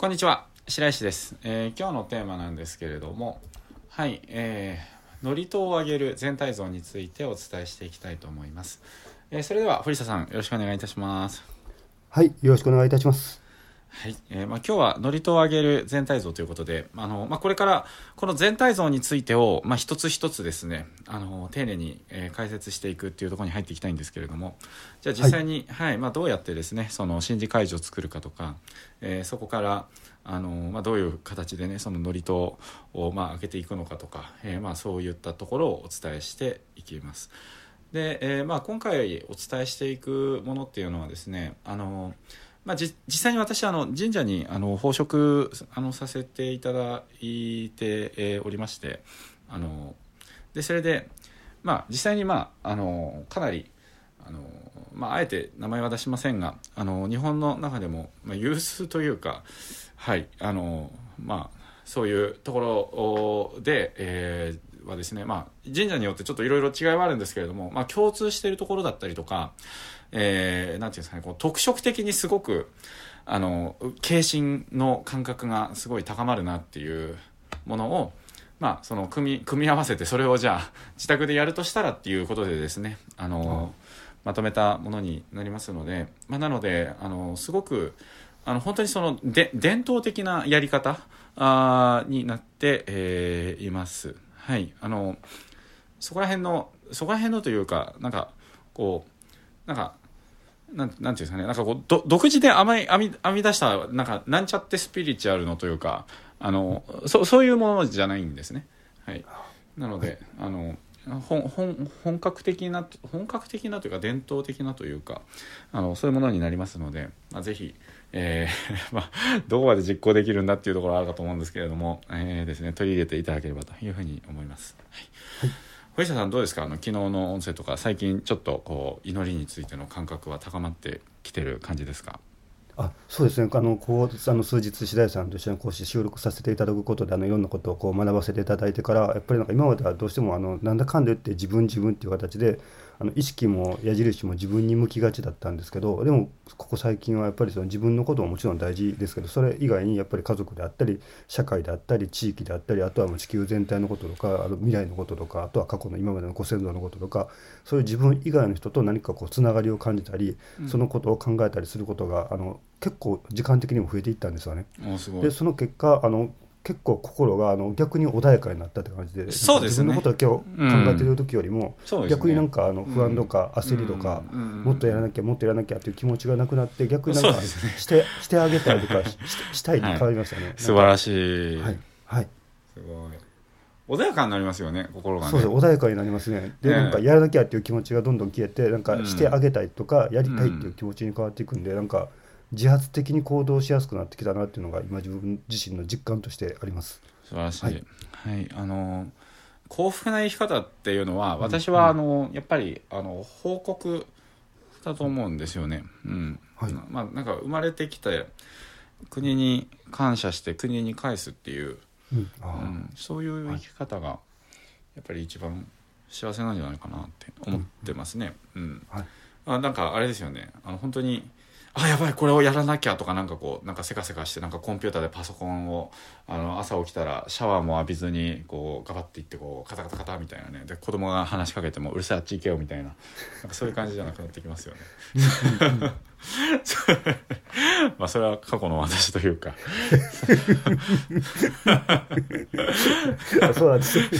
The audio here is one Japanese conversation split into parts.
こんにちは白石です、えー今日のテーマなんですけれどもはいえー、ノリトを上げる全体像についてお伝えしていきたいと思います、えーそれでは堀下さんよろしくお願いいたします。はい、よろしくお願いいたします。はい、えーまあ、今日は祝詞を上げる全体像ということで、あのまあ、これからこの全体像についてを、まあ、一つ一つですねあの丁寧に、えー解説していくっていうところに入っていきたいんですけれどもじゃあ実際に、はいまあ、どうやってですねその神事会場を作るかとか、えーそこからあの、まあ、どういう形でねその祝詞を、まあ、上げていくのかとか、えーまあ、そういったところをお伝えしていきます。で、えーまあ、今回お伝えしていくものっていうのはですねあの、まあ、実際に私あの神社にあの奉職あのさせていただいて、おりましてあのでそれで、まあ、実際に、まあ、あのかなりあの、まあ、あえて名前は出しませんがあの日本の中でも、まあ、有数というかはいあのまあそういうところで、えーはですね、まあ、神社によってちょっといろいろ違いはあるんですけれども、まあ、共通しているところだったりとか、えーなんていうんですかねこう特色的にすごくあの軽心の感覚がすごい高まるなっていうものを、まあ、その組み組み合わせてそれをじゃあ自宅でやるとしたらっていうことでですねあの、まとめたものになりますので、まあ、なのであのすごくあの本当にそので伝統的なやり方あーになって、えーいます。はい、あのそこら辺のそこら辺のというかなんかこうなんかなんなんていうんですかねなんかこうど独自で編み編み編み出したなんかなんちゃってスピリチュアルのというかあのそそういうものじゃないんですね。はい、なのであの本本本格的な本格的なというか伝統的なというかあのそういうものになりますので、まあ、ぜひ、えー まあ、どこまで実行できるんだっていうところはあるかと思うんですけれども、えーですね、取り入れていただければというふうに思います。はい堀下さんどうですか？あの昨日の音声とか最近ちょっとこう祈りについての感覚は高まってきてる感じですか？あ、そうですね。あの、こう、あの、数日、白石さんと一緒に講師収録させていただくことで、あの、いろんなことをこう学ばせていただいてから、やっぱりなんか今まではどうしても、あの、なんだかんだ言って自分自分っていう形で、あの、意識も矢印も自分に向きがちだったんですけど、でも、ここ最近はやっぱりその自分のことももちろん大事ですけど、それ以外にやっぱり家族であったり、社会であったり、地域であったり、あとはもう地球全体のこととか、あの未来のこととか、あとは過去の今までのご先祖のこととか、そういう自分以外の人と何かこうつながりを感じたり、そのことを考えたりすることがあの結構時間的にも増えていったんですよね。でその結果あの結構心があの逆に穏やかになったって感じでそうですね。自分のことだけを考えてる時よりも、そうですね。逆になんかあの不安とか焦りとか、うん。うんもっとやらなきゃもっとやらなきゃっていう気持ちがなくなって逆になんかそうですね。してしてあげたりとかし ししたいに変わりましたね。素晴らししい、はいはい。すごい。穏やかになりますよね心がね。そうです。穏やかになりますね。で、ね。なんかやらなきゃっていう気持ちがどんどん消えて、なんかしてあげたいとか、やりたいっていう気持ちに変わっていくんで、なんか自発的に行動しやすくなってきたなっていうのが今自分自身の実感としてあります。素晴らしい、ははい。いあの幸福な生き方っていうのは私はあの、やっぱりあの報告だと思うんですよね、うん。はい。まあなんか生まれてきて国に感謝して国に返すっていう、うん、うん、そういう生き方がやっぱり一番幸せなんじゃないかなって思ってますね、うん。はい。あなんかあれですよね。あの本当にあやばいこれをやらなきゃとかなんかこうなんかせかせかしてなんかコンピューターでパソコンをあの朝起きたらシャワーも浴びずにこうガバッていってこうカタカタカタみたいなね。で子供が話しかけてもうるさいあっち行けよみたいな。なんかそういう感じじゃなくなってきますよね。まあそれは過去の私というか。あそうなんです。よ。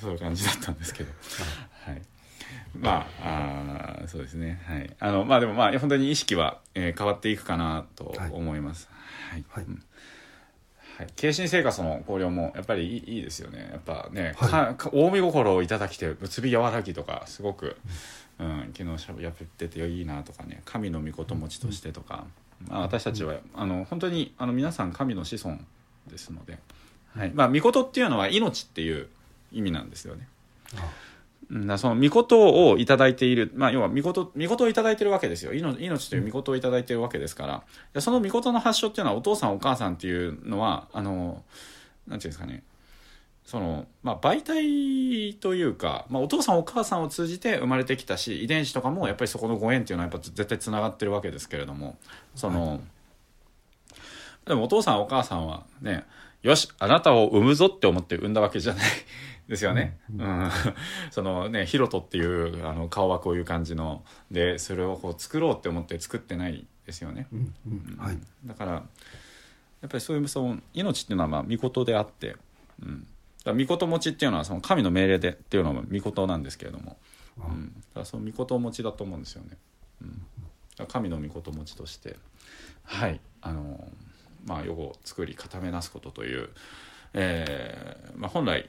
そういう感じだったんですけど、はい、まああーそうですね。はい。あのまあでもまあ本当に意識は、えー変わっていくかなと思います。はい、はい。うん。はい、軽心生活の考慮もやっぱりいいいいですよね。やっぱね、はい。大見心をいただきてうつび和らぎとかすごく、うん、昨日しゃべやってていいなとかね。神の御事持ちとしてとか、まあ、私たちはあの本当にあの皆さん神の子孫ですので、はい。まあ、御事っていうのは命っていう意味なんですよね。あ。うんだその御事をいただいている、まあ、要は御事御事をいただいてるわけですよ。命命という御事をいただいてるわけですから。でその御事の発祥っていうのはお父さんお母さんっていうのはあのなんていうんですかね。その、まあ、媒体というか、まあ、お父さんお母さんを通じて生まれてきたし遺伝子とかもやっぱりそこのご縁っていうのはやっぱ絶対つながってるわけですけれども。その、はい、でもお父さんお母さんはねよしあなたを産むぞって思って産んだわけじゃない。ですよね。うん、うん、そのねヒロトっていうあの顔はこういう感じの。でそれをこう作ろうって思って作ってないですよね。うんうん。はい、だからやっぱりそういうその命っていうのはまあ御事であって、うん、だ御事持ちっていうのはその神の命令でっていうのは御事なんですけれども、うん、だからその御事持ちだと思うんですよね。うん、神の御事持ちとして。はい。あのまあ世を作り固めなすことという、えーまあ、本来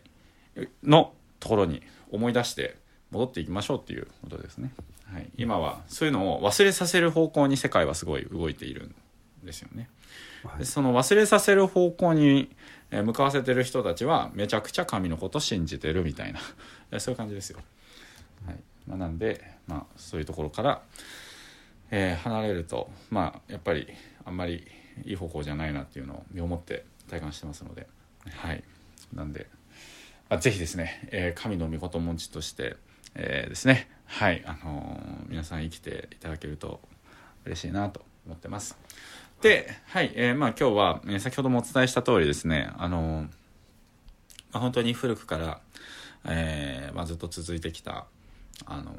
のところに思い出して戻っていきましょうっていうことですね。はい、今はそういうのを忘れさせる方向に世界はすごい動いているんですよね。はい、その忘れさせる方向に向かわせてる人たちはめちゃくちゃ神のこと信じてるみたいな そういう感じですよ。はいまあ、なんで、まあ、そういうところから、えー、離れると、まあ、やっぱりあんまりいい方向じゃないなっていうのを身をもって体感してますので、はい、なんで、まあ、ぜひですね、えー、神の御事持ちとして、えー、ですね、はい。あのー、皆さん生きていただけると嬉しいなと思ってます。で、はい、えー、まあ今日は、え、先ほどもお伝えした通りですね、あの、まあ、本当に古くから、えまあ、ずっと続いてきた、あの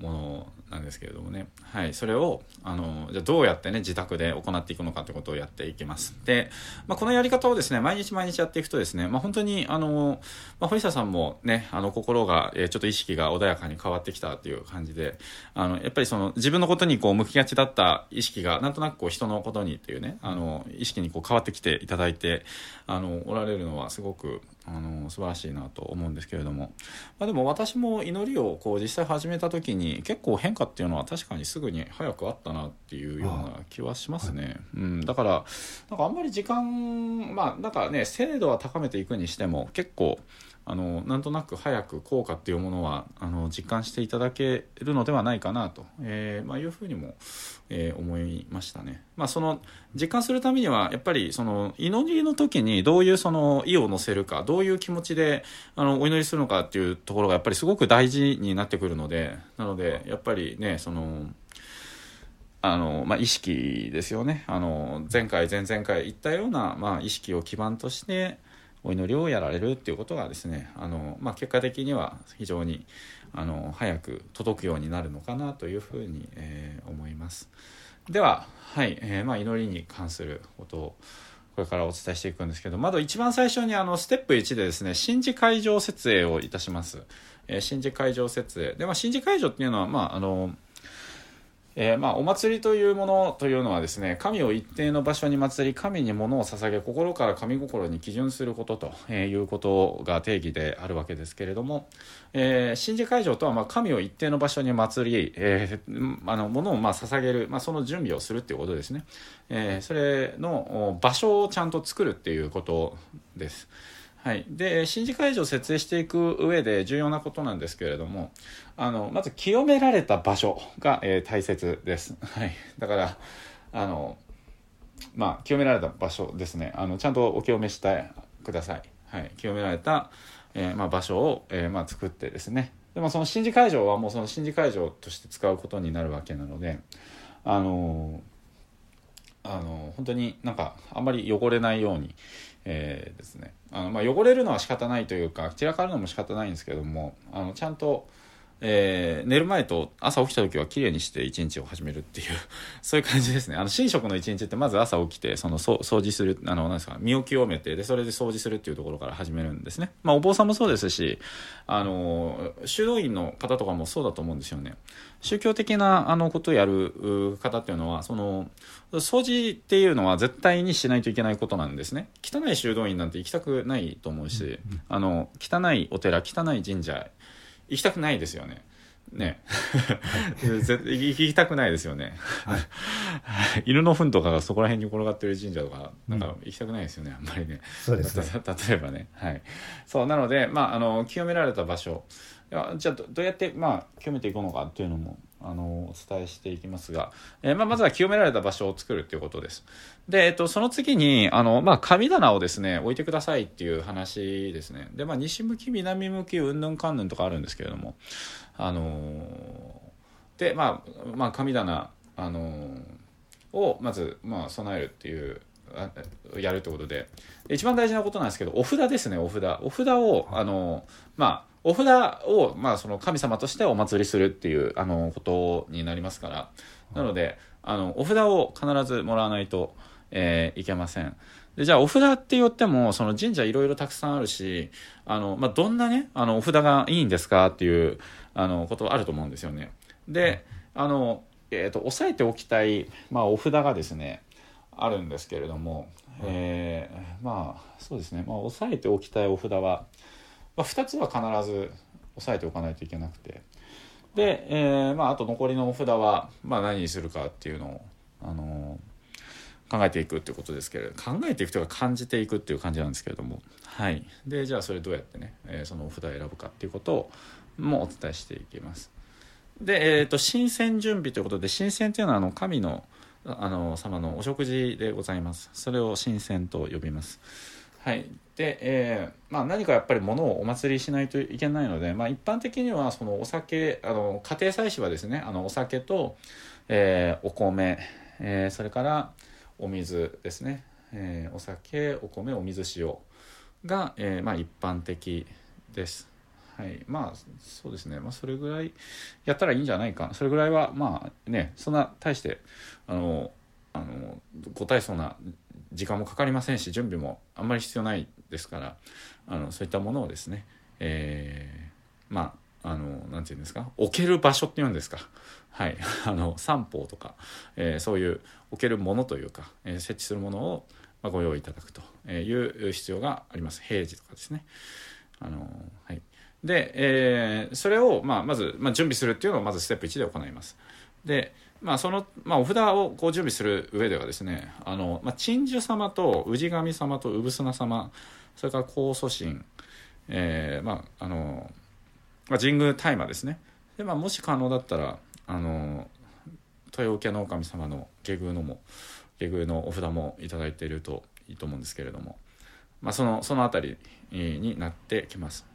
ものなんですけれどもね、はい、それをあのじゃどうやってね自宅で行っていくのかということをやっていきます。で、まあ、このやり方をですね毎日毎日やっていくとですね、まあ、本当にあの、まあ、堀下さんもねあの心が、えー、ちょっと意識が穏やかに変わってきたっていう感じであのやっぱりその自分のことにこう向きがちだった意識がなんとなくこう人のことにっていうねあの意識にこう変わってきていただいてあのおられるのはすごくあの素晴らしいなと思うんですけれども、まあ、でも私も祈りをこう実際始めた時に結構変化っていうのは確かにすぐに早くあったなっていうような気はしますね、はい、うん、だからなんかあんまり時間まあなんかね精度は高めていくにしても結構あのなんとなく早く効果っていうものはあの実感していただけるのではないかなと、えーまあ、いうふうにも、えー、思いましたね。まあ、その実感するためにはやっぱりその祈りの時にどういうその意を乗せるかどういう気持ちであのお祈りするのかっていうところがやっぱりすごく大事になってくるのでなのでやっぱりねそのあの、まあ、意識ですよねあの前回前々回言ったような、まあ、意識を基盤としてお祈りをやられるっていうことがですねあの、まあ、結果的には非常にあの早く届くようになるのかなというふうに、えー、思います。では、はいえーまあ、祈りに関することをこれからお伝えしていくんですけどまず一番最初にあのステップ1でですね神事会場設営をいたします、えー、神事会場設営。で、まあ、神事会場っていうのはまああのえー、まあ、お祭りというものというのはですね神を一定の場所に祭り神に物を捧げ心から神心に基準することと、えいうことが定義であるわけですけれども、えー、神事会場とはま神を一定の場所に祭り、えー、あの物をま捧げる、まあ、その準備をするっていうことですね、えそれの場所をちゃんと作るっていうことです。はい、で神事会場を設営していく上で重要なことなんですけれどもあのまず清められた場所が、えー、大切です、はい、だからあのまあ清められた場所ですね。あのちゃんとお清めしてください、はい、清められた、えー、まあ、場所を、えー、まあ、作ってですね。でもその神事会場はもうその神事会場として使うことになるわけなのであのあの本当になんかあんまり汚れないように、えー、ですね。あの、まあ、汚れるのは仕方ないというか散らかるのも仕方ないんですけどもあのちゃんとえー、寝る前と朝起きた時は綺麗にして一日を始めるっていう そういう感じですね。あの寝食の一日ってまず朝起きてその掃除するあのなんですか身を清めてでそれで掃除するっていうところから始めるんですね。まあお坊さんもそうですしあの修道院の方とかもそうだと思うんですよね。宗教的なあのことをやる方っていうのはその掃除っていうのは絶対にしないといけないことなんですね。汚い修道院なんて行きたくないと思うし、あの汚いお寺汚い神社行きたくないですよね。ね。行きたくないですよね。はい、犬の糞とかがそこら辺に転がってる神社とか、なんか行きたくないですよね、あんまりね。そうですね。例えばね。はい。そう、なので、まあ、あの、清められた場所。じゃあど、どうやって、まあ、清めていくのかっていうのも、あのお伝えしていきますが、えーまあ、まずは清められた場所を作るっていうことです。で、えっと、その次にあの、まあ、神棚をですね置いてくださいっていう話ですね。で、まあ、西向き南向きうんぬんかんぬんとかあるんですけれどもあのーでまあ、まあ、神棚あのーをまず、まあ、備えるっていうやるってことで。一番大事なことなんですけどお札ですねお札。お札をあのまあお札を、まあ、その神様としてお祭りするっていうあのことになりますから。なのであのお札を必ずもらわないと、えーいけません。でじゃあお札って言ってもその神社いろいろたくさんあるしあの、まあ、どんなねあのお札がいいんですかっていうあのことはあると思うんですよね。であの、えー、と押さえておきたい、まあ、お札がですねあるんですけれども、えーまあそうですね、まあ、押さえておきたいお札は、まあ、2つは必ず押さえておかないといけなくて。で、えーまあ、あと残りのお札は、まあ、何にするかっていうのを、あの考えていくっていうことですけれど考えていくというか感じていくっていう感じなんですけれども。はい。でじゃあそれどうやってね、えーそのお札を選ぶかっていうことをもお伝えしていきます。で、えー、と神仙準備ということで神仙というのはあの神のあの様のお食事でございます。それを神仙と呼びますはい。で、えーまあ、何かやっぱり物をお祭りしないといけないので、まあ、一般的にはそのお酒あの家庭祭祀はですねあのお酒と、えーお米、えーそれからお水ですね、えーお酒お米お水塩が、えーまあ、一般的です。はい、まあそうですね、まあ、それぐらいやったらいいんじゃないか。それぐらいはまあねそんな大してあのあのご大層な時間もかかりませんし準備もあんまり必要ないですからあのそういったものをですね、えーまああのなんていうんですか置ける場所っていうんですか。はい。あの三方とか、えーそういう置けるものというか、えー設置するものを、ま、ご用意いただくという必要があります。平時とかですね。あのはい。で、えーそれを、まあ、まず、まあ、準備するっていうのをまずステップ1で行います。で、まあ、その、まあ、お札をこう準備する上ではですねあの、まあ、鎮守様と氏神様と産砂様それから高祖神、えーまああのまあ、神宮大麻ですねで、まあ、もし可能だったらあの豊受の神様の下宮のも下宮のお札もいいているといいと思うんですけれども、まあ、そのそのあたりになってきます。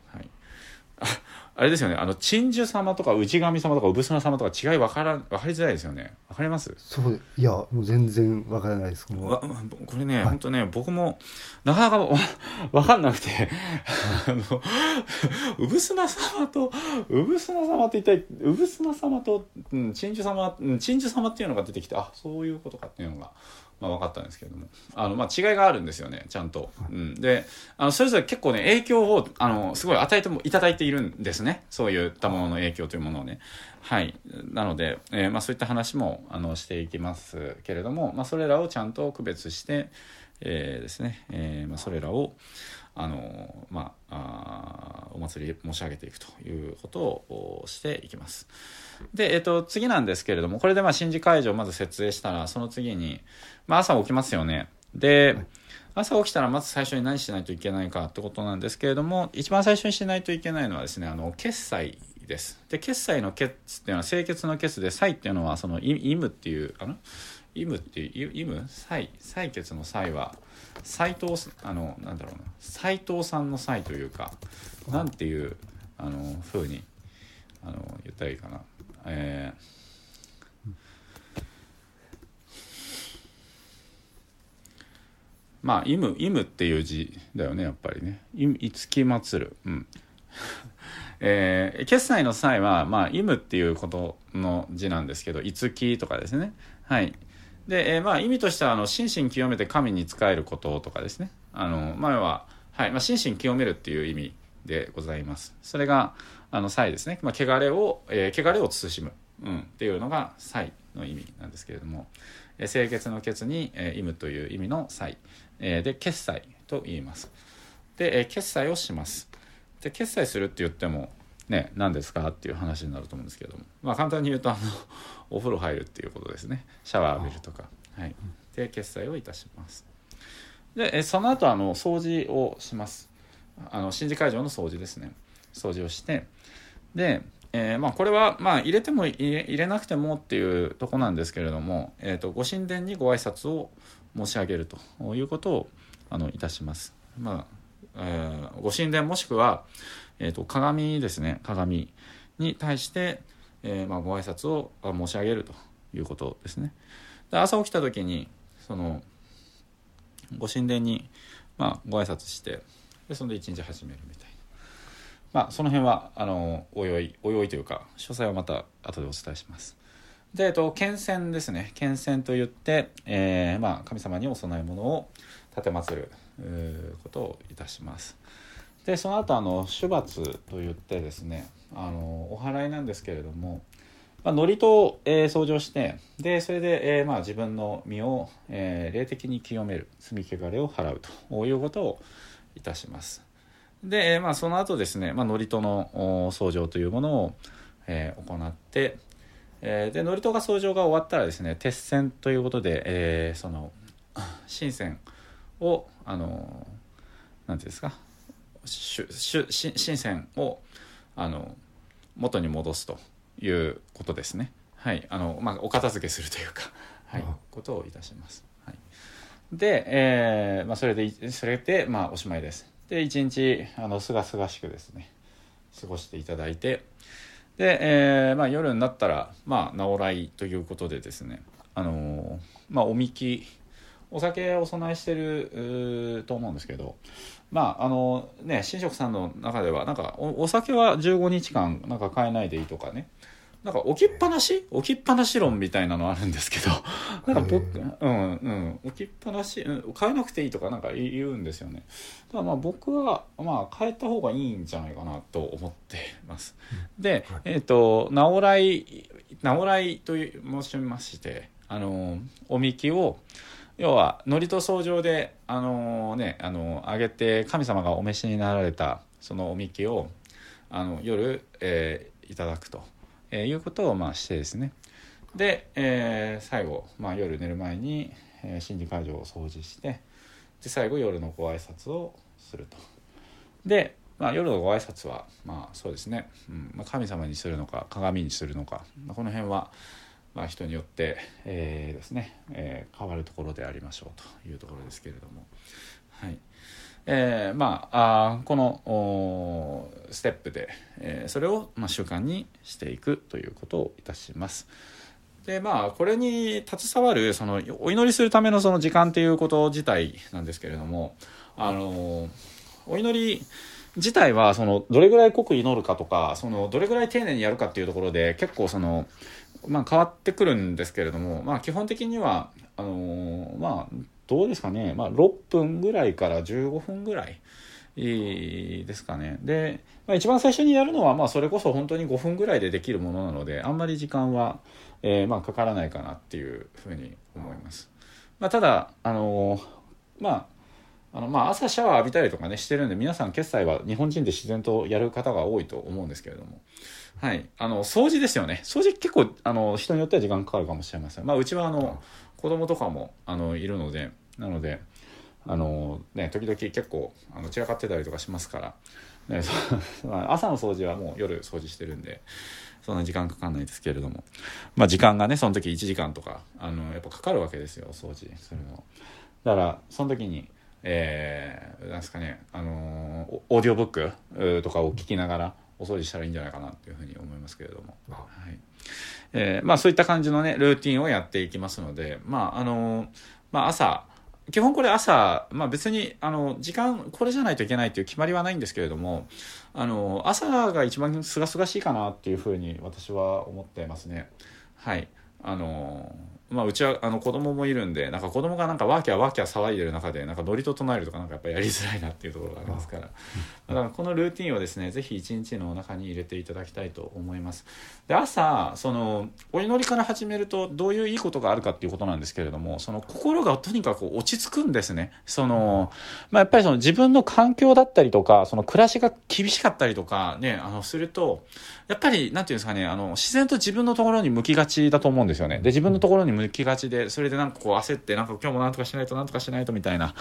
はいああれですよね。あの鎮守様とか氏神様とか産砂様とか違い分から分かりづらいですよね。分かります？そういやもう全然わからないです。これね、はい。本当ね僕もなかなか わ分かんなくて。あの産砂様と産砂様って一体産砂様とうん鎮守様うん鎮守様っていうのが出てきてあそういうことかっていうのが、まあ、分かったんですけれども。あの、まあ、違いがあるんですよねちゃんと、うん、であのそれぞれ結構ね影響をあのすごい与えてもいただいているんですね。そういったものの影響というものをね。はい。なので、えーまあ、そういった話もあのしていきますけれども、まあ、それらをちゃんと区別して、えーですね、えーまあ、それらをあのまあお祭りで申し上げていくということをおしていきます。で、えっと、次なんですけれどもこれでまあ神事会場をまず設営したらその次に、まあ、朝起きますよね。で、朝起きたらまず最初に何しないといけないかってことなんですけれども一番最初にしないといけないのはですねあの決済です。で決済の決っていうのは清潔の決で歳っていうのはそのい意味っていうあの意味っていう意味歳採決の際は斎藤あのなんだろうな。斎藤さんの際というかなんていうあの風にあの言ったらいいかな。えーまあ「意味」意味っていう字だよねやっぱりね「いいつきまつる」うん。えー決済の際は、まあ、意味っていうことの字なんですけど、いつきとかですね。はい。で、えーまあ、意味としては、あの、心身清めて神に仕えることとかですね。あの、まあ、は、はい、まあ、心身清めるっていう意味でございます。それが、あの、際ですね。まあ、汚れを、えー汚れを慎む。うん、っていうのが、際の意味なんですけれども、えー清潔の潔に、えー、意味という意味の際、えーで、決済と言います。で、えー決済をします。で決済するって言ってもね何ですかっていう話になると思うんですけども。まあ簡単に言うとあの お風呂入るっていうことですね。シャワー浴びるとか。はい。で決済をいたします。でえその後あの掃除をします。あの神事会場の掃除ですね。掃除をして。でえーまあ、これは、まあ、入れても入れ入れなくてもっていうとこなんですけれども、えー、とご神殿にご挨拶を申し上げるということをあのいたします。まあえーご神殿もしくは、えー、と鏡ですね鏡に対して、えーまあ、ご挨拶を申し上げるということですね。で朝起きた時にそのご神殿に、まあ、ご挨拶してでそれで一日始めるみたいな。まあ、その辺はあのおいおいおいおいというか詳細はまた後でお伝えします。で、えっと、献泉ですね献泉といって、えーまあ、神様にお供え物を奉ることをいたします。でその後あの主罰といってですねあのお祓いなんですけれども、まあ、祝詞を、えー掃除をしてでそれで、えーまあ、自分の身を、えー霊的に清める罪汚れを払うということをいたします。で、えーまあ、その後ですね、まあ、祝詞の掃除というものを、えー行って、えーで祝詞が掃除が終わったらですね鉄線ということで、えーその神仙をあのなんていうんですかしゅしゅし神仙をあの元に戻すということですね。はい。あの、まあ、お片付けするというか、はい。あ、ことをいたします、はい、で、えーまあ、それでいそれで、まあ、おしまいです。で一日あのすがすがしくですね過ごしていただいて。で、えーまあ、夜になったら、まあ、直来ということでですねあのーまあおみきお酒をお供えしてると思うんですけど。まああのね神職さんの中ではなんかおお酒は15日間なんか買えないでいいとかね。なんか置きっぱなし？置きっぱなし論みたいなのあるんですけど。なんか僕へうん。うん置きっぱなし、うん、買えなくていいとかなんか言うんですよね。ただまあ僕はまあ変えた方がいいんじゃないかなと思ってます。で、はい。えっ、と直来直来という申しましてあのおみきを要は祝詞掃除であのねあのあげて神様がお召しになられたそのおみきをあの夜、えーいただくと、えーいうことをまあしてですね。で、えー最後、まあ、夜寝る前に、えー、神事会場を掃除してで最後夜のご挨拶をすると。で、まあ、夜のご挨拶はまあそうですね、うんまあ、神様にするのか鏡にするのか、まあ、この辺は、まあ、人によって、えーですね、えー変わるところでありましょうというところですけれどもはいえーまああこのステップで、えーそれを、まあ、習慣にしていくということをいたします。でまあこれに携わるそのお祈りするためのその時間っていうこと自体なんですけれどもあのお祈り自体はそのどれぐらい濃く祈るかとかそのどれぐらい丁寧にやるかっていうところで結構その、まあ、変わってくるんですけれども、まあ、基本的にはあのまあどうですかね、まあ、6分ぐらいから15分ぐらい。いいですかね。で、まあ、一番最初にやるのは、まあ、それこそ本当に5分ぐらいでできるものなので、あんまり時間は、えーまあ、かからないかなっていうふうに思います。まあ、ただ、あのーまあ、あのまあ朝シャワー浴びたりとかねしてるんで皆さん決済は日本人で自然とやる方が多いと思うんですけれどもはい。あの掃除ですよね。掃除結構あの人によっては時間かかるかもしれません。まあうちはあの子供とかもあのいるのでなのであのね時々結構あの散らかってたりとかしますから、ね、朝の掃除はもう夜掃除してるんでそんな時間かかんないですけれども。まあ時間がねその時1時間とかあのやっぱかかるわけですよ掃除するの。だからその時にえーなんですかねあのーオーディオブックとかを聞きながらお掃除したらいいんじゃないかなというふうに思いますけれども。あ。はい。えーまあ、そういった感じのねルーティンをやっていきますので、まああのまあ、朝基本これ朝、まあ、別にあの時間これじゃないといけないという決まりはないんですけれどもあの朝が一番すがすがしいかなっていうふうに私は思ってますね。はい。あのまあ、うちはあの子供もいるんでなんか子供がなんかワーキャーワーキャー騒いでる中でなんかノリと唱えるとかなんかやっぱりやりづらいなっていうところがありますから。だからこのルーティンをですねぜひ一日の中に入れていただきたいと思います。で朝そのお祈りから始めるとどういういいことがあるかっていうことなんですけれどもその心がとにかく落ち着くんですね。その、まあ、やっぱりその自分の環境だったりとかその暮らしが厳しかったりとかねあのするとやっぱりなんていうんですかねあの自然と自分のところに向きがちだと思うんですよね。で自分のところに向きがちでそれでなんかこう焦ってなんか今日もなんとかしないとなんとかしないとみたいな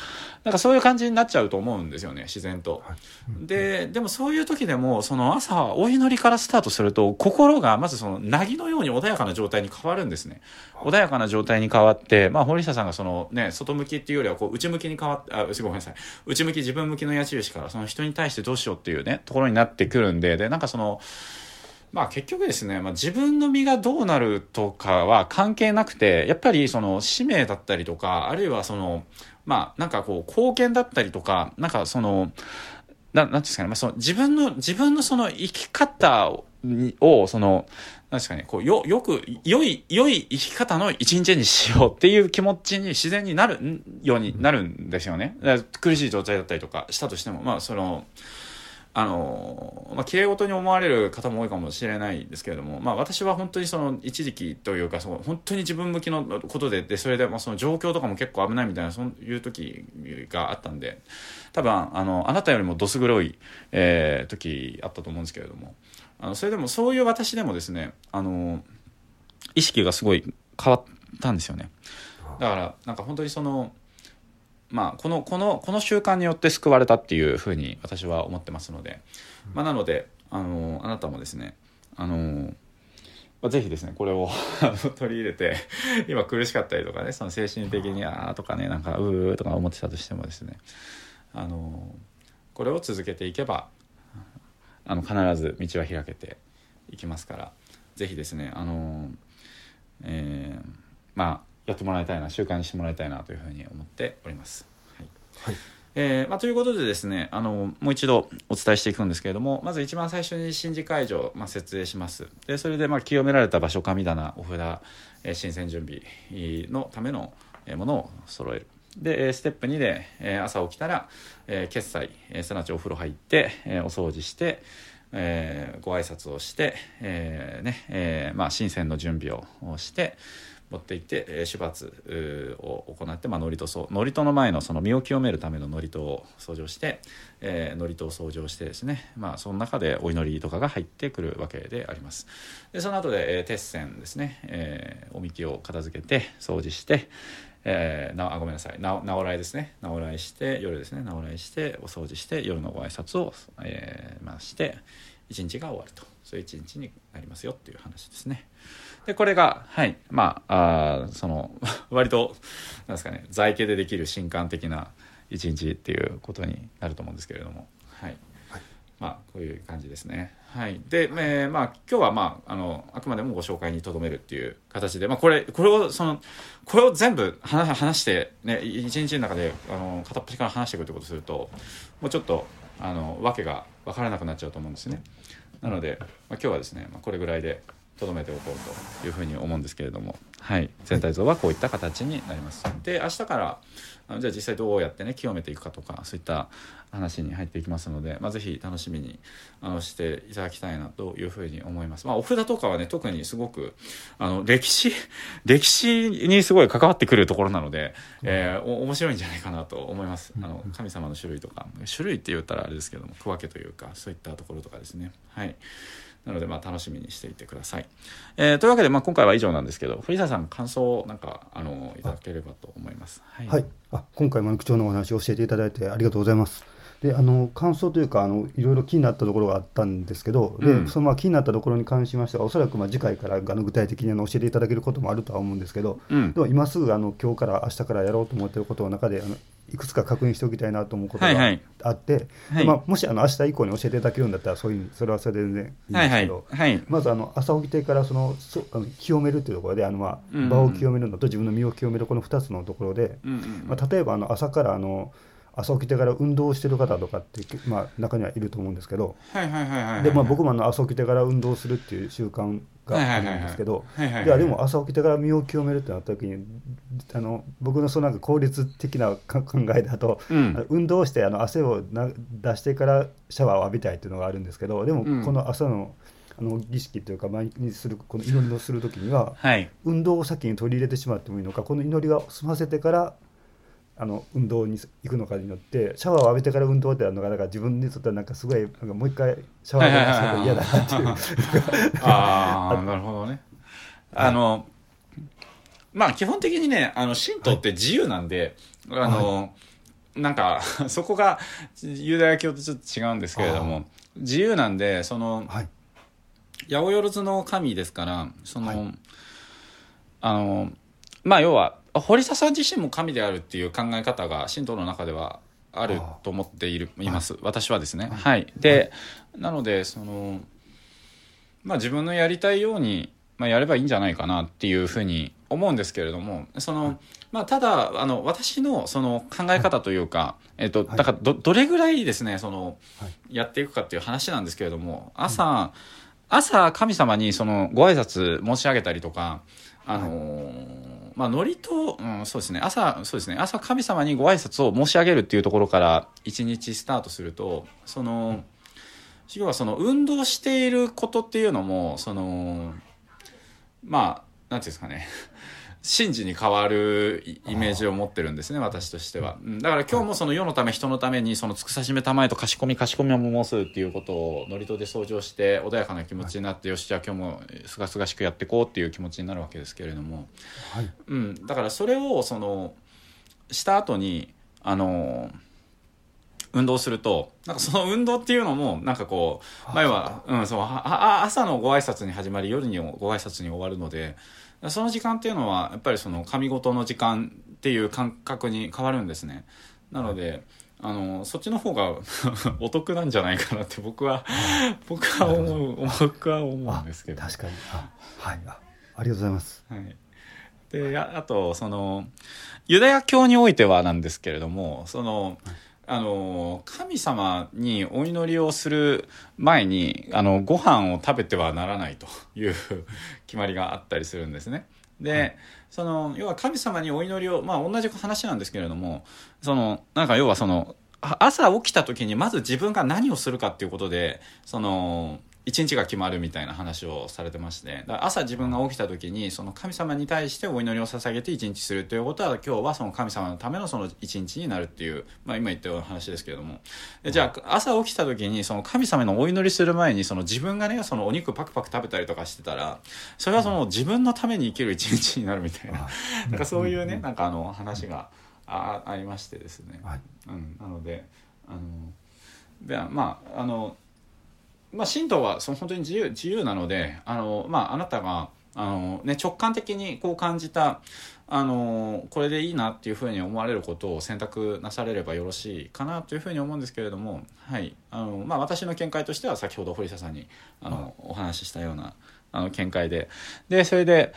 なんかそういう感じになっちゃうと思うんですよね自然と。ででもそういう時でもその朝お祈りからスタートすると心がまずその凪のように穏やかな状態に変わるんですね。穏やかな状態に変わって、まあ、堀下さんがそのね外向きっていうよりはこう内向きに変わってあごめんなさい内向き自分向きの矢印からその人に対してどうしようっていうねところになってくるんででなんかその。まあ結局ですね、まあ、自分の身がどうなるとかは関係なくて、やっぱりその使命だったりとか、あるいはその、まあなんかこう貢献だったりとか、なんかその、ななんですかね、まあその自分の、自分のその生き方を、その、なんですかね、こう、よ、よく、良い、良い生き方の一日にしようっていう気持ちに自然になるようになるんですよね。苦しい状態だったりとかしたとしても、まあその、あの、まあ、綺麗事に思われる方も多いかもしれないですけれども、まあ、私は本当にその一時期というかその本当に自分向きのことででそれでまあその状況とかも結構危ないみたいなそういう時があったんで多分あのあなたよりもどす黒い、えー、時あったと思うんですけれどもあのそれでもそういう私でもですねあの意識がすごい変わったんですよね。だからなんか本当にそのまあ、このこのこの習慣によって救われたっていうふうに私は思ってますので、まあ、なのであのあなたもですねあの、まあ、ぜひですねこれを 取り入れて今苦しかったりとかねその精神的にああとかねなんかうーとか思ってたとしてもですねあのこれを続けていけばあの必ず道は開けていきますからぜひですねあの、えー、まあやってもらいたいな習慣にしてもらいたいなというふうに思っております。はい、はい。えーまあ、ということでですねあのもう一度お伝えしていくんですけれどもまず一番最初に神事会場、まあ、設営します。でそれでまあ清められた場所神棚お札、えー、新鮮準備のためのものを揃える。でステップ2で、えー、朝起きたら、えー、決済、えー、すなわちお風呂入って、えー、お掃除してえー、ご挨拶をして、えーねえーまあ、新鮮の準備をして、持っていって、えー、主罰を行って、まあ、祝詞祝詞の前のその身を清めるための祝詞を掃除して、えー、祝詞を掃除をしてですね、まあ、その中でお祈りとかが入ってくるわけであります。でその後で、えー、鉄線ですね、えー、おみきを片付けて掃除してえー、なあごめんなさいな直来ですね。直来して夜ですね。直来してお掃除して夜のご挨拶を、えーまあ、して一日が終わると。そういう一日になりますよっていう話ですね。で、これが、はい、まあ、あその、割と、なんですかね、在家でできる新感的な一日っていうことになると思うんですけれども、はい。はい、まあ、こういう感じですね。はい。で、えー、まあ、今日は、まあ、あの、あくまでもご紹介にとどめるっていう形で、まあ、これ、これを、その、これを全部話話して、ね、一日の中で、あの、片っ端から話していくってことすると、もうちょっと、あの、わけが分からなくなっちゃうと思うんですね。なので、まあ、今日はですね、まあ、これぐらいでとどめておこうというふうに思うんですけれども、はい、全体像はこういった形になります。で明日からあのじゃあ実際どうやってね清めていくかとかそういった話に入っていきますので、まあ、ぜひ楽しみにあのしていただきたいなというふうに思います。まあ、お札とかはね特にすごくあの歴史 歴史にすごい関わってくるところなので、えー、お面白いんじゃないかなと思います。あの神様の種類とか種類って言ったらあれですけども区分けというかそういったところとかですね。はいなので、まあ、楽しみにしていてください。えー、というわけで、まあ、今回は以上なんですけど、藤沢さん、感想をなんか、あの、いただければと思います。はい。はい、あ今回、も区長のお話を教えていただいてありがとうございます。であの感想というかあのいろいろ気になったところがあったんですけど、で、うん、そのまあ気になったところに関しましてはおそらくまあ次回からあの具体的にあの教えていただけることもあるとは思うんですけど、うん、でも今すぐあの今日から明日からやろうと思っていることの中であのいくつか確認しておきたいなと思うことがあって、はい。はいまあ、もしあの明日以降に教えていただけるんだったらそういうそれはそれで全然いいんですけど、はいはい、まずあの朝起きてからそのそあの清めるというところであの、まあ、場を清めるのと自分の身を清めるこの2つのところで、うんうん、まあ、例えばあの朝からあの朝起きてから運動してる方とかって、まあ、中にはいると思うんですけど僕もあの朝起きてから運動するっていう習慣があるんですけどでも朝起きてから身を清めるってなった時にあの僕のそのなんか効率的な考えだと、うん、運動してあの汗をな出してからシャワーを浴びたいっていうのがあるんですけどでもこの朝の、あの儀式というか毎日するこの祈りをする時には、はい、運動を先に取り入れてしまってもいいのかこの祈りが済ませてからあの運動に行くのかによってシャワーを浴びてから運動ってやるのがだから自分にとってはなんかすごいなんかもう一回シャワーを浴びるの嫌だなっていう。ああなるほどね。あのまあ基本的にねあの神道って自由なんで、あの、なんか そこがユダヤ教とちょっと違うんですけれども自由なんでその、はい。八百万の神ですからその、はい。あのまあ要は堀田さん自身も神であるっていう考え方が神道の中ではあると思っているいます、私はですね。はい、で、なのでそのまあ自分のやりたいように、まあ、やればいいんじゃないかなっていうふうに思うんですけれどもその、まあ、ただあの私のその考え方というか、えっと、はい。だからどどれぐらいですねその、はい。やっていくかっていう話なんですけれども朝、朝神様にそのご挨拶申し上げたりとかあのーまあノリと、うん、そうですね。朝そうですね。朝神様にご挨拶を申し上げるっていうところから一日スタートするとその要はその運動していることっていうのもそのまあなんていうんですかね。神事に変わるイイメージを持ってるんですね私としては、うん。だから今日もその世のため人のためにその尽くさしめたまえとかしこみかしこみを申すっていうことを祝詞で相乗して穏やかな気持ちになって、よしじゃあ今日もすがすがしくやっていこうっていう気持ちになるわけですけれども、はい。うん、だからそれをそのした後にあの運動するとなんかその運動っていうのもなんかこう前は、うん、そう朝のご挨拶に始まり夜にご挨拶に終わるのでその時間っていうのはやっぱりその神事の時間っていう感覚に変わるんですね。なので、あのそっちの方が お得なんじゃないかなって僕は僕は思う僕は思うんですけど。確かに。あはい。あありがとうございます。はい、でああとそのユダヤ教においてはなんですけれどもその、あの神様にお祈りをする前にあのご飯を食べてはならないという決まりがあったりするんですね。で、その要は神様にお祈りをまあ同じ話なんですけれどもそのなんか要はそのあ朝起きた時にまず自分が何をするかっていうことでその一日が決まるみたいな話をされてまして。朝自分が起きた時にその神様に対してお祈りを捧げて一日するということは今日はその神様のためのその一日になるっていう、まあ、今言ったような話ですけれども。でじゃあ朝起きた時にその神様のお祈りする前にその自分がねそのお肉パクパク食べたりとかしてたらそれはその自分のために生きる一日になるみたいななんかそういうねなんかあの話があありましてですね。はい。うん、なのであのでまああのまあ神道はその本当に自由自由なのであの、まあ、あなたがあの、ね、直感的にこう感じたあのこれでいいなっていうふうに思われることを選択なされればよろしいかなというふうに思うんですけれども、はい。あのまあ、私の見解としては先ほど堀下さんにあのお話ししたようなあの見解で。でそれで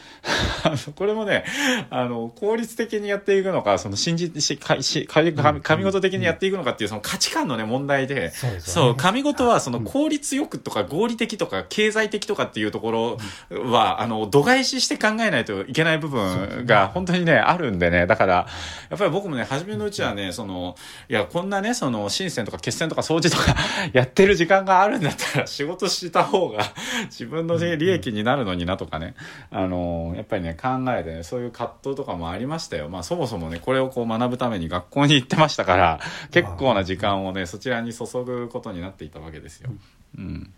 これもねあの効率的にやっていくのかその信じしかし神神神事的にやっていくのかっていうその価値観のね問題でそう神事はその効率よくとか合理的とか経済的とかっていうところはあの度外視して考えないといけない部分が本当にねあるんでね。だからやっぱり僕もね初めのうちはねそのいやこんなねその深センとか決戦とか掃除とかやってる時間があるんだったら仕事した方が自分のね利益になるのになとかねあのやっぱりね考えてねそういう葛藤とかもありましたよまあそもそもねこれをこう学ぶために学校に行ってましたから 結構な時間をねそちらに注ぐことになっていたわけですよ。うん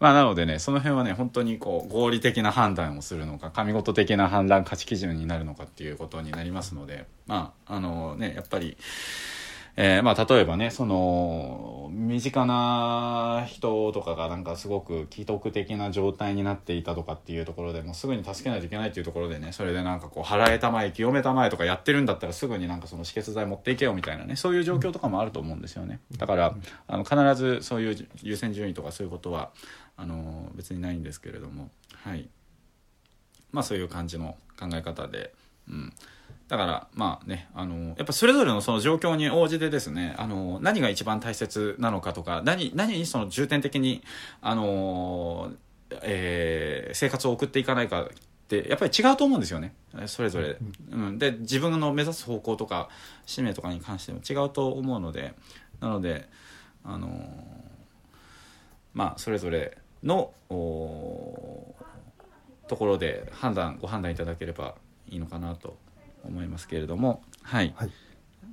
まあ、なのでねその辺はね本当にこう合理的な判断をするのか神事的な判断価値基準になるのかっていうことになりますのでまああのねやっぱり。えーまあ、例えばねその身近な人とかがなんかすごく既得的な状態になっていたとかっていうところでもうすぐに助けないといけないっていうところでねそれでなんかこう払えたまえ清めたまえとかやってるんだったらすぐになんかその止血剤持っていけよみたいなねそういう状況とかもあると思うんですよね。だからあの必ずそういう優先順位とかそういうことはあの別にないんですけれども。はい。まあそういう感じの考え方で。うんだからまあねあのやっぱそれぞれのその状況に応じてですねあの何が一番大切なのかとか何何にその重点的にあの、えー生活を送っていかないかってやっぱり違うと思うんですよね。それぞれ、うん、で自分の目指す方向とか使命とかに関しても違うと思うのでなのであのまあそれぞれのおところで判断ご判断いただければいいのかなと思いますけれどもはい、はい。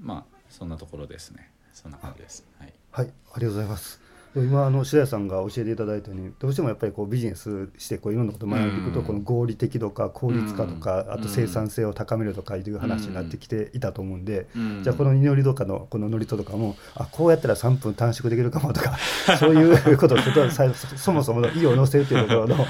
まあそんなところですね。そんな感じです。はい。はい、ありがとうございます。今あの白谷さんが教えていただいたようにどうしてもやっぱりこうビジネスしてこういろんなことを学んでいくと、この合理的とか効率化とか、あと生産性を高めるとかいう話になってきていたと思うんで、じゃあこの祈りとかのこのノリととかもあこうやったら3分短縮できるかもとか そういうことを そもそもの意を乗せるというところの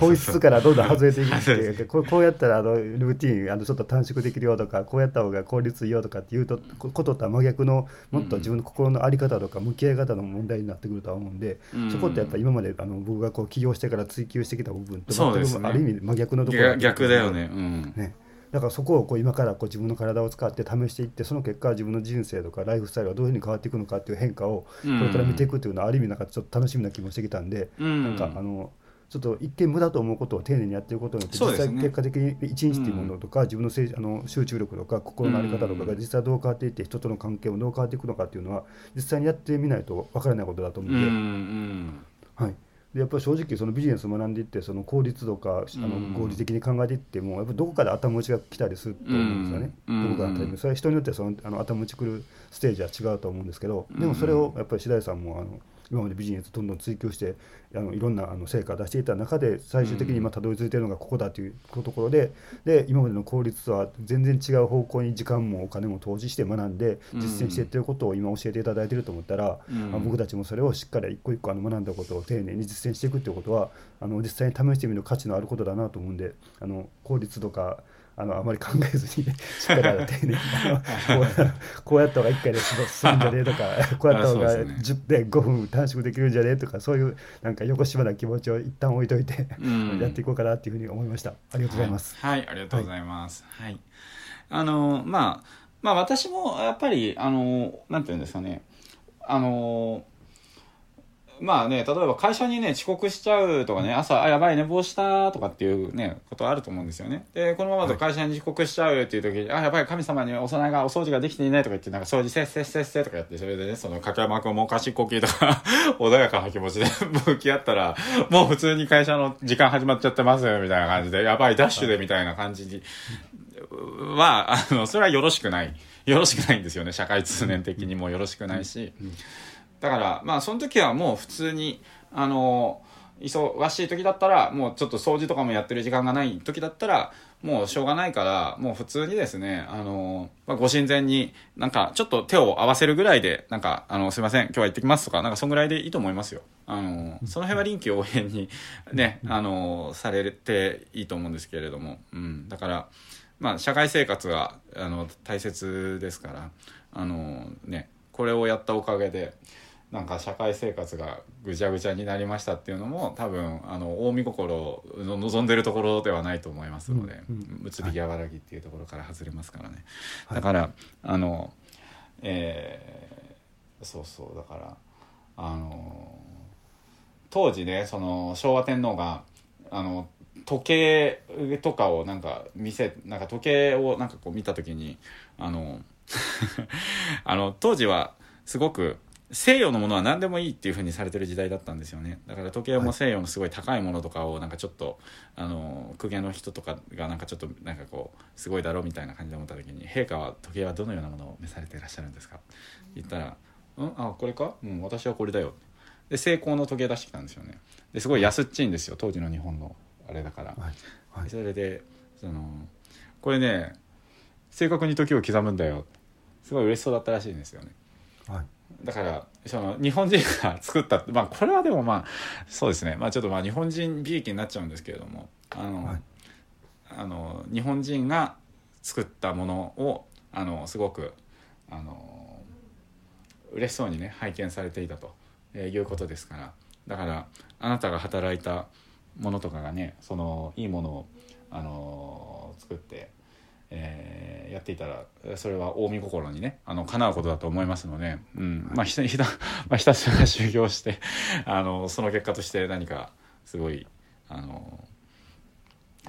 本質からどんどん外れていくっていうこうこうやったらあのルーティンあのちょっと短縮できるよとかこうやった方が効率いいよとかっていうとこととは真逆のもっと自分の心の在り方とか向き合い方の問題になってくるとは思うんで、うん、そこってやっぱり今まであの僕がこう起業してから追求してきた部分と全くある意味真逆のところ逆だよね,、うん、ね。だからそこをこう今からこう自分の体を使って試していってその結果自分の人生とかライフスタイルがどういうふうに変わっていくのかっていう変化をこれから見ていくっていうのはある意味なんかちょっと楽しみな気もしてきたんで、うん、なんかあのちょっと一見無駄と思うことを丁寧にやっていくことによって実際結果的に一日っていうものとか、自分のせあの集中力とか心の在り方とかが実際どう変わっていって人との関係もどう変わっていくのかっていうのは実際にやってみないと分からないことだと思うんで。はい。でやっぱり正直そのビジネスを学んでいってその効率とかあの合理的に考えていってもやっぱどこかで頭打ちが来たりすると思うんですよね、どこかのタイミング。それは人によってそのあの頭打ちくるステージは違うと思うんですけどでもそれをやっぱり白井さんもあの今までビジネスどんどん追求してあのいろんなあの成果を出していた中で最終的に今たどり着いているのがここだというところでで今までの効率とは全然違う方向に時間もお金も投資して学んで実践していってることを今教えていただいていると思ったら、うん、僕たちもそれをしっかり一個一個あの学んだことを丁寧に実践していくということはあの実際に試してみる価値のあることだなと思うんであの効率とかあのあまり考えずに しっかり丁寧にこうやった方が1回で済むんじゃねえとか こうやった方が10で5分短縮できるんじゃねえとかそういうなんか横島な気持ちを一旦置いといてやっていこうかなっていうふうに思いました。ありがとうございます、はい、はい、ありがとうございます、はい、はい、あのまあまあ私もやっぱりあのなんていうんですかね。あのまあね、例えば会社にね、遅刻しちゃうとかね、朝、あ、やばい、寝坊したとかっていうね、ことあると思うんですよね。で、このままだと会社に遅刻しちゃうっていう時に、はい、あ、やばい、神様にお供えが、お掃除ができていないとか言って、なんか掃除せっせっせっせとかやって、それでね、その、かけまくもおかしい呼吸とか 穏やかな気持ちで 向き合ったら、もう普通に会社の時間始まっちゃってますよ、みたいな感じで、やばい、ダッシュでみたいな感じに、は、あの、それはよろしくない。よろしくないんですよね。社会通念的にもよろしくないし。うんだからまあその時はもう普通にあの忙しい時だったらもうちょっと掃除とかもやってる時間がない時だったらもうしょうがないからもう普通にですねあの、まあ、ご神前になんかちょっと手を合わせるぐらいでなんかあのすいません今日は行ってきますとかなんかそんぐらいでいいと思いますよ。あのその辺は臨機応変にねあのされていいと思うんですけれども、うん、だからまあ社会生活があの大切ですからあのねこれをやったおかげでなんか社会生活がぐちゃぐちゃになりましたっていうのも多分あの近江心の望んでるところではないと思いますので「むつびやわらぎ」っていうところから外れますからね、はい、だからあのえー、そうそうだからあの当時ねその昭和天皇があの時計とかをなんか見せなんか時計をなんかこう見た時にあの あの当時はすごく西洋のものは何でもいいっていうふうにされてる時代だったんですよね。だから時計も西洋のすごい高いものとかをなんかちょっとあの公家の人とかがなんかちょっとなんかこうすごいだろうみたいな感じで思った時に陛下は時計はどのようなものを召されていらっしゃるんですか？言ったら「うんあこれか？うん私はこれだよ」で成功の時計出してきたんですよね。ですごい安っちいんですよ当時の日本のあれだから、はい。はい、それでそのこれね正確に時を刻むんだよ。すごい嬉しそうだったらしいんですよね、はいだからその日本人が作ったまあこれはでもまあそうですね。まあちょっとまあ日本人利益になっちゃうんですけれどもあの、はい、あの日本人が作ったものをあのすごくあの嬉しそうにね拝見されていたと、えー、いうことですから。だからあなたが働いたものとかがねそのいいものをあの作ってえー、やっていたらそれは近江心にねあの叶うことだと思いますので、うん。まあ、ひたひたまあ、ひたすら修行して あのその結果として何かすごいあの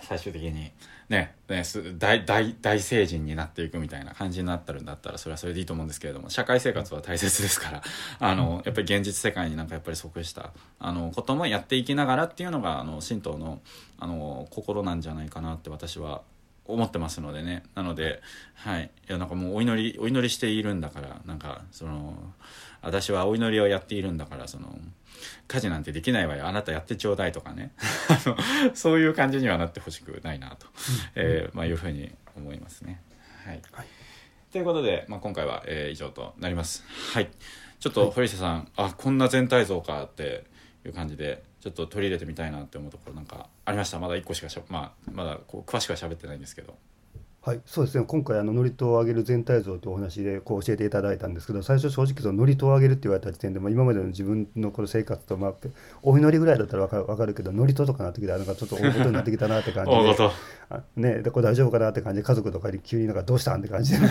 最終的にねね大大大成人になっていくみたいな感じになったるんだったらそれはそれでいいと思うんですけれども社会生活は大切ですからあのやっぱり現実世界になんかやっぱり即したあのこともやっていきながらっていうのがあの神道のあの心なんじゃないかなって私は思ってますのでね。なのではい。いやなんかもうお祈りお祈りしているんだからなんかその私はお祈りをやっているんだからその家事なんてできないわよ。あなたやってちょうだいとかね。あのそういう感じにはなってほしくないなと、えーまあ、いうふうに思いますね。はい、はい。ということで、まあ、今回は、えー以上となります。はい。ちょっと堀下さん、あこんな全体像かっていう感じでちょっと取り入れてみたいなって思うところなんかありました？まだ1個しかしゃ、まあ、まだこう詳しくは喋ってないんですけど。はい、そうですね。今回あの祝詞を上げる全体像というお話でこう教えていただいたんですけど最初正直その祝詞を上げるって言われた時点で、まあ、今までの自分のこの生活と、まあ、お祈りぐらいだったら分かる分かるけど祝詞とかなってきたらなんかちょっと大事になってきたなって感じで ねでこれ大丈夫かなって感じで家族とかに急になんかどうしたんって感じで ね。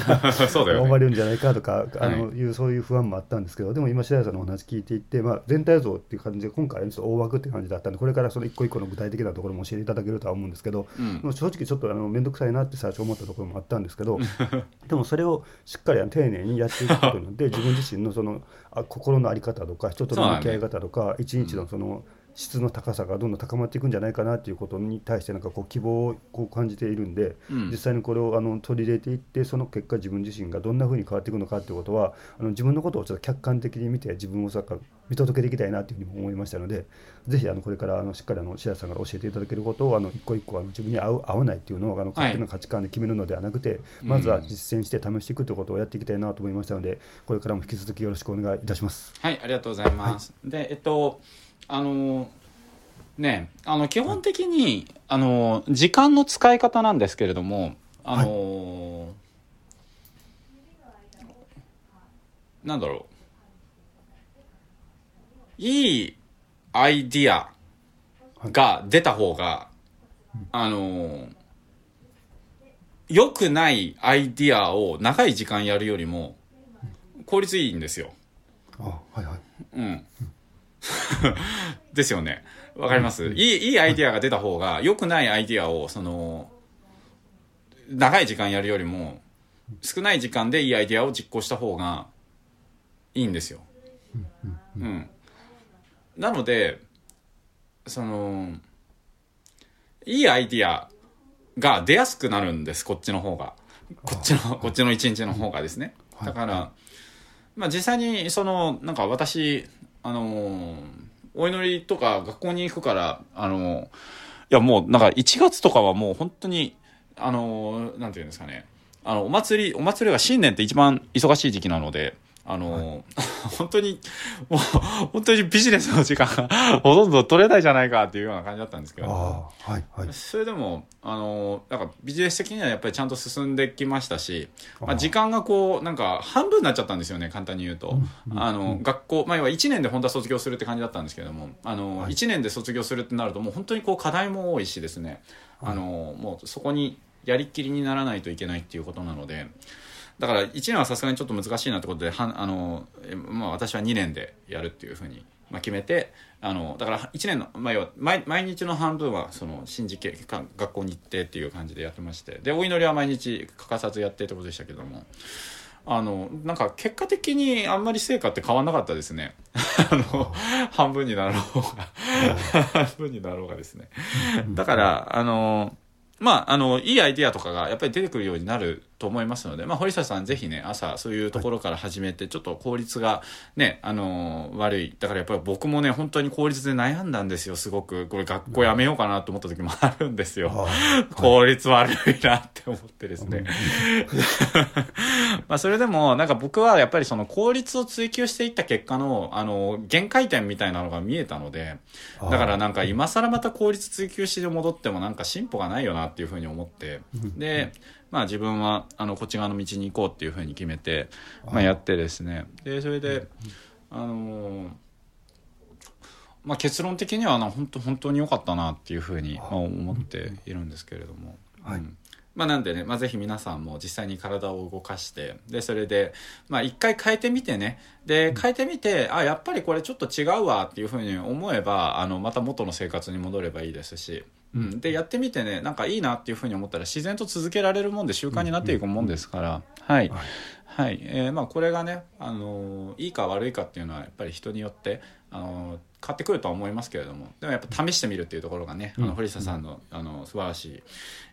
思われるんじゃないかとかあの、、はい。いうそういう不安もあったんですけどでも今白井さんのお話聞いていって、まあ、全体像っていう感じで今回はちょっと大枠って感じだったんでこれからその一個一個の具体的なところも教えていただけるとは思うんですけど、うん。正直ちょっとあの面倒くさいなって最初思ったところもあったんですけど でもそれをしっかり丁寧にやっていくことによって自分自身のそのあ心の在り方とか人との向き合い方とか、一日のその質の高さがどんどん高まっていくんじゃないかなっていうことに対してなんかこう希望をこう感じているんで、うん。実際にこれをあの取り入れていってその結果自分自身がどんなふうに変わっていくのかっていうことはあの自分のことをちょっと客観的に見て自分をさ見届けていきたいなというふうにも思いましたのでぜひあのこれからあのしっかりあの白谷さんが教えていただけることをあの一個一個あの自分に合う合わないっていうのをあの勝手な価値観で決めるのではなくて、まずは実践して試していくということをやっていきたいなと思いましたのでこれからも引き続きよろしくお願いいたします。はいありがとうございます、でえっとあのねあの基本的にあの時間の使い方なんですけれどもあの、なんだろう。いいアイディアが出た方が、あの良くないアイディアを長い時間やるよりも効率いいんですよ。あはいはい。うん。ですよね。わかります、いい、いいアイディアが出た方が、良くないアイディアを、その、長い時間やるよりも、少ない時間でいいアイディアを実行した方がいいんですよ。うん。なので、その、いいアイディアが出やすくなるんです、こっちの方が。こっちの、こっちの一日の方がですね。だから、まあ実際に、その、なんか私、あのーお祈りとか学校に行くから、あのーいやもうなんか1月とかはもう本当に、あのーなんていうんですかね、あの、お祭り、お祭りが新年って一番忙しい時期なので、あのー 本当に、もう、本当にビジネスの時間が ほとんど取れないじゃないかっていうような感じだったんですけど、はいはい。それでも、あのーなんかビジネス的にはやっぱりちゃんと進んできましたし、まあ、時間がこう、なんか半分になっちゃったんですよね、簡単に言うと。あの、学校、まあ、要は1年で本当は卒業するって感じだったんですけれども、あの、はい。1年で卒業するってなると、もう本当にこう課題も多いしですね、あの、もうそこにやりっきりにならないといけないっていうことなので、だから1年はさすがにちょっと難しいなってことで、はんあの、えまあ私は2年でやるっていうふうに、まあ、決めて、あの、だから1年の、まあ、要は毎毎日の半分は、その、新時系、か学校に行ってっていう感じでやってまして、で、お祈りは毎日欠かさずやってってことでしたけども、あの、なんか結果的にあんまり成果って変わんなかったですね。あの、半分になろうが、半分になろうがですね。だから、あの、まあ、あの、いいアイディアとかがやっぱり出てくるようになると思いますので、まあ、堀下さんぜひね、朝そういうところから始めて、ちょっと効率がね、あの、悪い。だからやっぱり僕もね、本当に効率で悩んだんですよ、すごく。これ学校やめようかなと思った時もあるんですよ。あ効率悪いなって思ってですね。まあそれでも、なんか僕はやっぱりその効率を追求していった結果の、あの、限界点みたいなのが見えたので、あだからなんか今更また効率追求して戻ってもなんか進歩がないよなっていうふうに思って、で、まあ自分はあのこっち側の道に行こうっていうふうに決めて、まあやってですね、で、それで、あのーまあ結論的にはな本当本当に良かったなっていうふうにまあ思っているんですけれども、はい。うんまあなんでね、まあぜひ皆さんも実際に体を動かして、で、それで、まあ一回変えてみてね、で、変えてみて、あ、やっぱりこれちょっと違うわっていうふうに思えば、あの、また元の生活に戻ればいいですし、うん。で、やってみてね、なんかいいなっていうふうに思ったら自然と続けられるもんで習慣になっていくもんですから、はい。はい。はい。えーまあこれがね、あのーいいか悪いかっていうのはやっぱり人によって、あのー変わってくるとは思いますけれども。でもやっぱ試してみるっていうところがね、あの堀下さんのあの素晴らしい、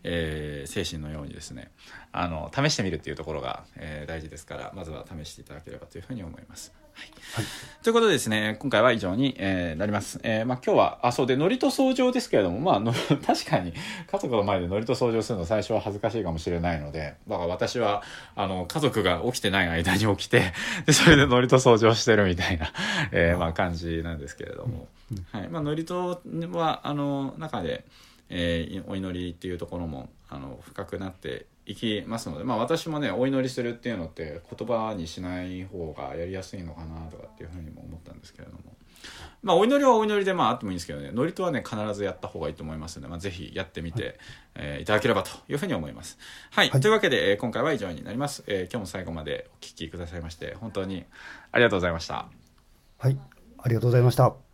えー、精神のようにですね。あの試してみるっていうところが、えー、大事ですからまずは試していただければというふうに思います。はい。はい、ということでですね、今回は以上に、えー、なります。えー、まあ今日は、あ、そうで、ノリと掃除ですけれども、まあの、確かに家族の前でノリと掃除するの最初は恥ずかしいかもしれないので、だから私は、あの、家族が起きてない間に起きて、で、それでノリと掃除をしてるみたいな、えー、まあ感じなんですけれども、はい。まあノリとは、あの、中で、えー、お祈りっていうところも、あの、深くなっていきますので、まあ、私もねお祈りするっていうのって言葉にしない方がやりやすいのかなとかっていうふうにも思ったんですけれども、まあ、お祈りはお祈りでまああってもいいんですけどね祝詞はね必ずやった方がいいと思いますので、まあ、ぜひやってみて、はい、えー、いただければというふうに思います、はい、はい、というわけで、えー、今回は以上になります、えー、今日も最後までお聴きくださいまして本当にありがとうございました。はい。ありがとうございました